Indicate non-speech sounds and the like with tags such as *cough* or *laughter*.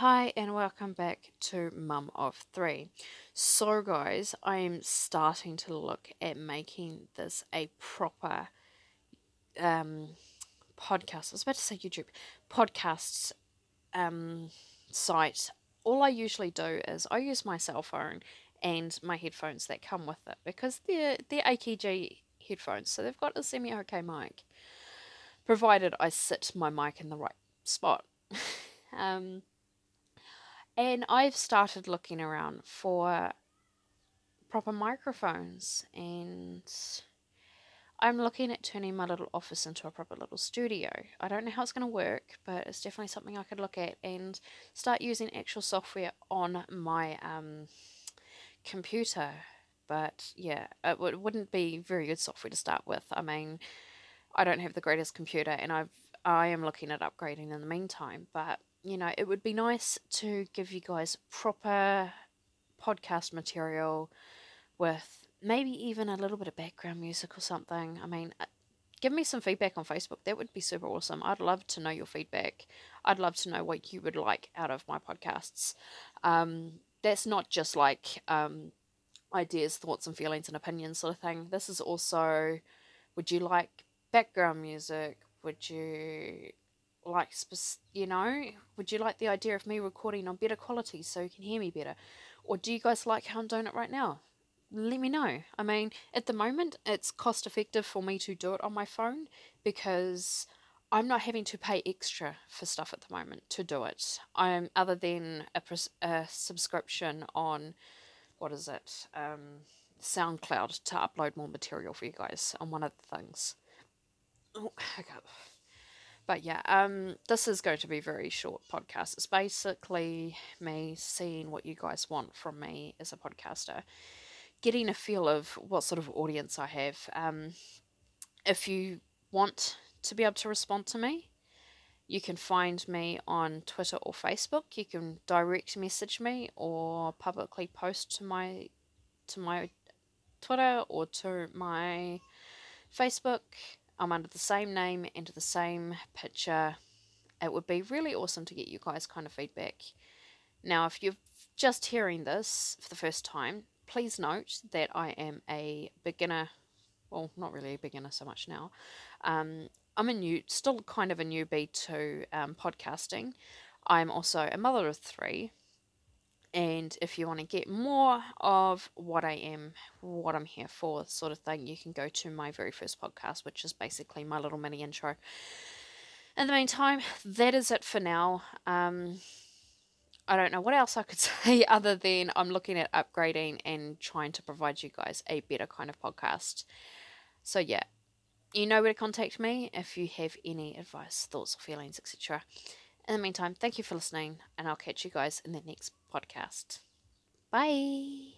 Hi, and welcome back to Mum of Three. So, guys, I'm starting to look at making this a proper um, podcast. I was about to say YouTube podcasts um, site. All I usually do is I use my cell phone and my headphones that come with it because they're they're AKG headphones, so they've got a semi okay mic, provided I sit my mic in the right spot. *laughs* um, and I've started looking around for proper microphones and I'm looking at turning my little office into a proper little studio. I don't know how it's going to work, but it's definitely something I could look at and start using actual software on my um, computer. But yeah, it w- wouldn't be very good software to start with. I mean, I don't have the greatest computer, and I've I am looking at upgrading in the meantime. But you know, it would be nice to give you guys proper podcast material with maybe even a little bit of background music or something. I mean, uh, give me some feedback on Facebook. That would be super awesome. I'd love to know your feedback. I'd love to know what you would like out of my podcasts. Um, that's not just like um, ideas, thoughts, and feelings and opinions sort of thing. This is also would you like background music? Would you like you know would you like the idea of me recording on better quality so you can hear me better? Or do you guys like how i'm doing it right now? Let me know. I mean at the moment it's cost effective for me to do it on my phone because i'm not having to pay extra for stuff at the moment to do it. I'm other than a, a subscription on what is it um, soundcloud to upload more material for you guys on one of the things. Oh, okay but yeah, um, this is going to be a very short podcast. It's basically me seeing what you guys want from me as a podcaster, getting a feel of what sort of audience I have. Um, if you want to be able to respond to me, you can find me on Twitter or Facebook. You can direct message me or publicly post to my to my Twitter or to my Facebook. I'm under the same name and the same picture. It would be really awesome to get you guys kind of feedback. Now, if you're just hearing this for the first time, please note that I am a beginner. Well, not really a beginner so much now. Um, I'm a new, still kind of a newbie to um, podcasting. I'm also a mother of three, and if you want to get more of what I am, what I'm here for, sort of thing, you can go to my very first podcast, which is basically my little mini intro. In the meantime, that is it for now. Um, I don't know what else I could *laughs* say other than I'm looking at upgrading and trying to provide you guys a better kind of podcast. So, yeah, you know where to contact me if you have any advice, thoughts, or feelings, etc. In the meantime, thank you for listening, and I'll catch you guys in the next podcast. Bye.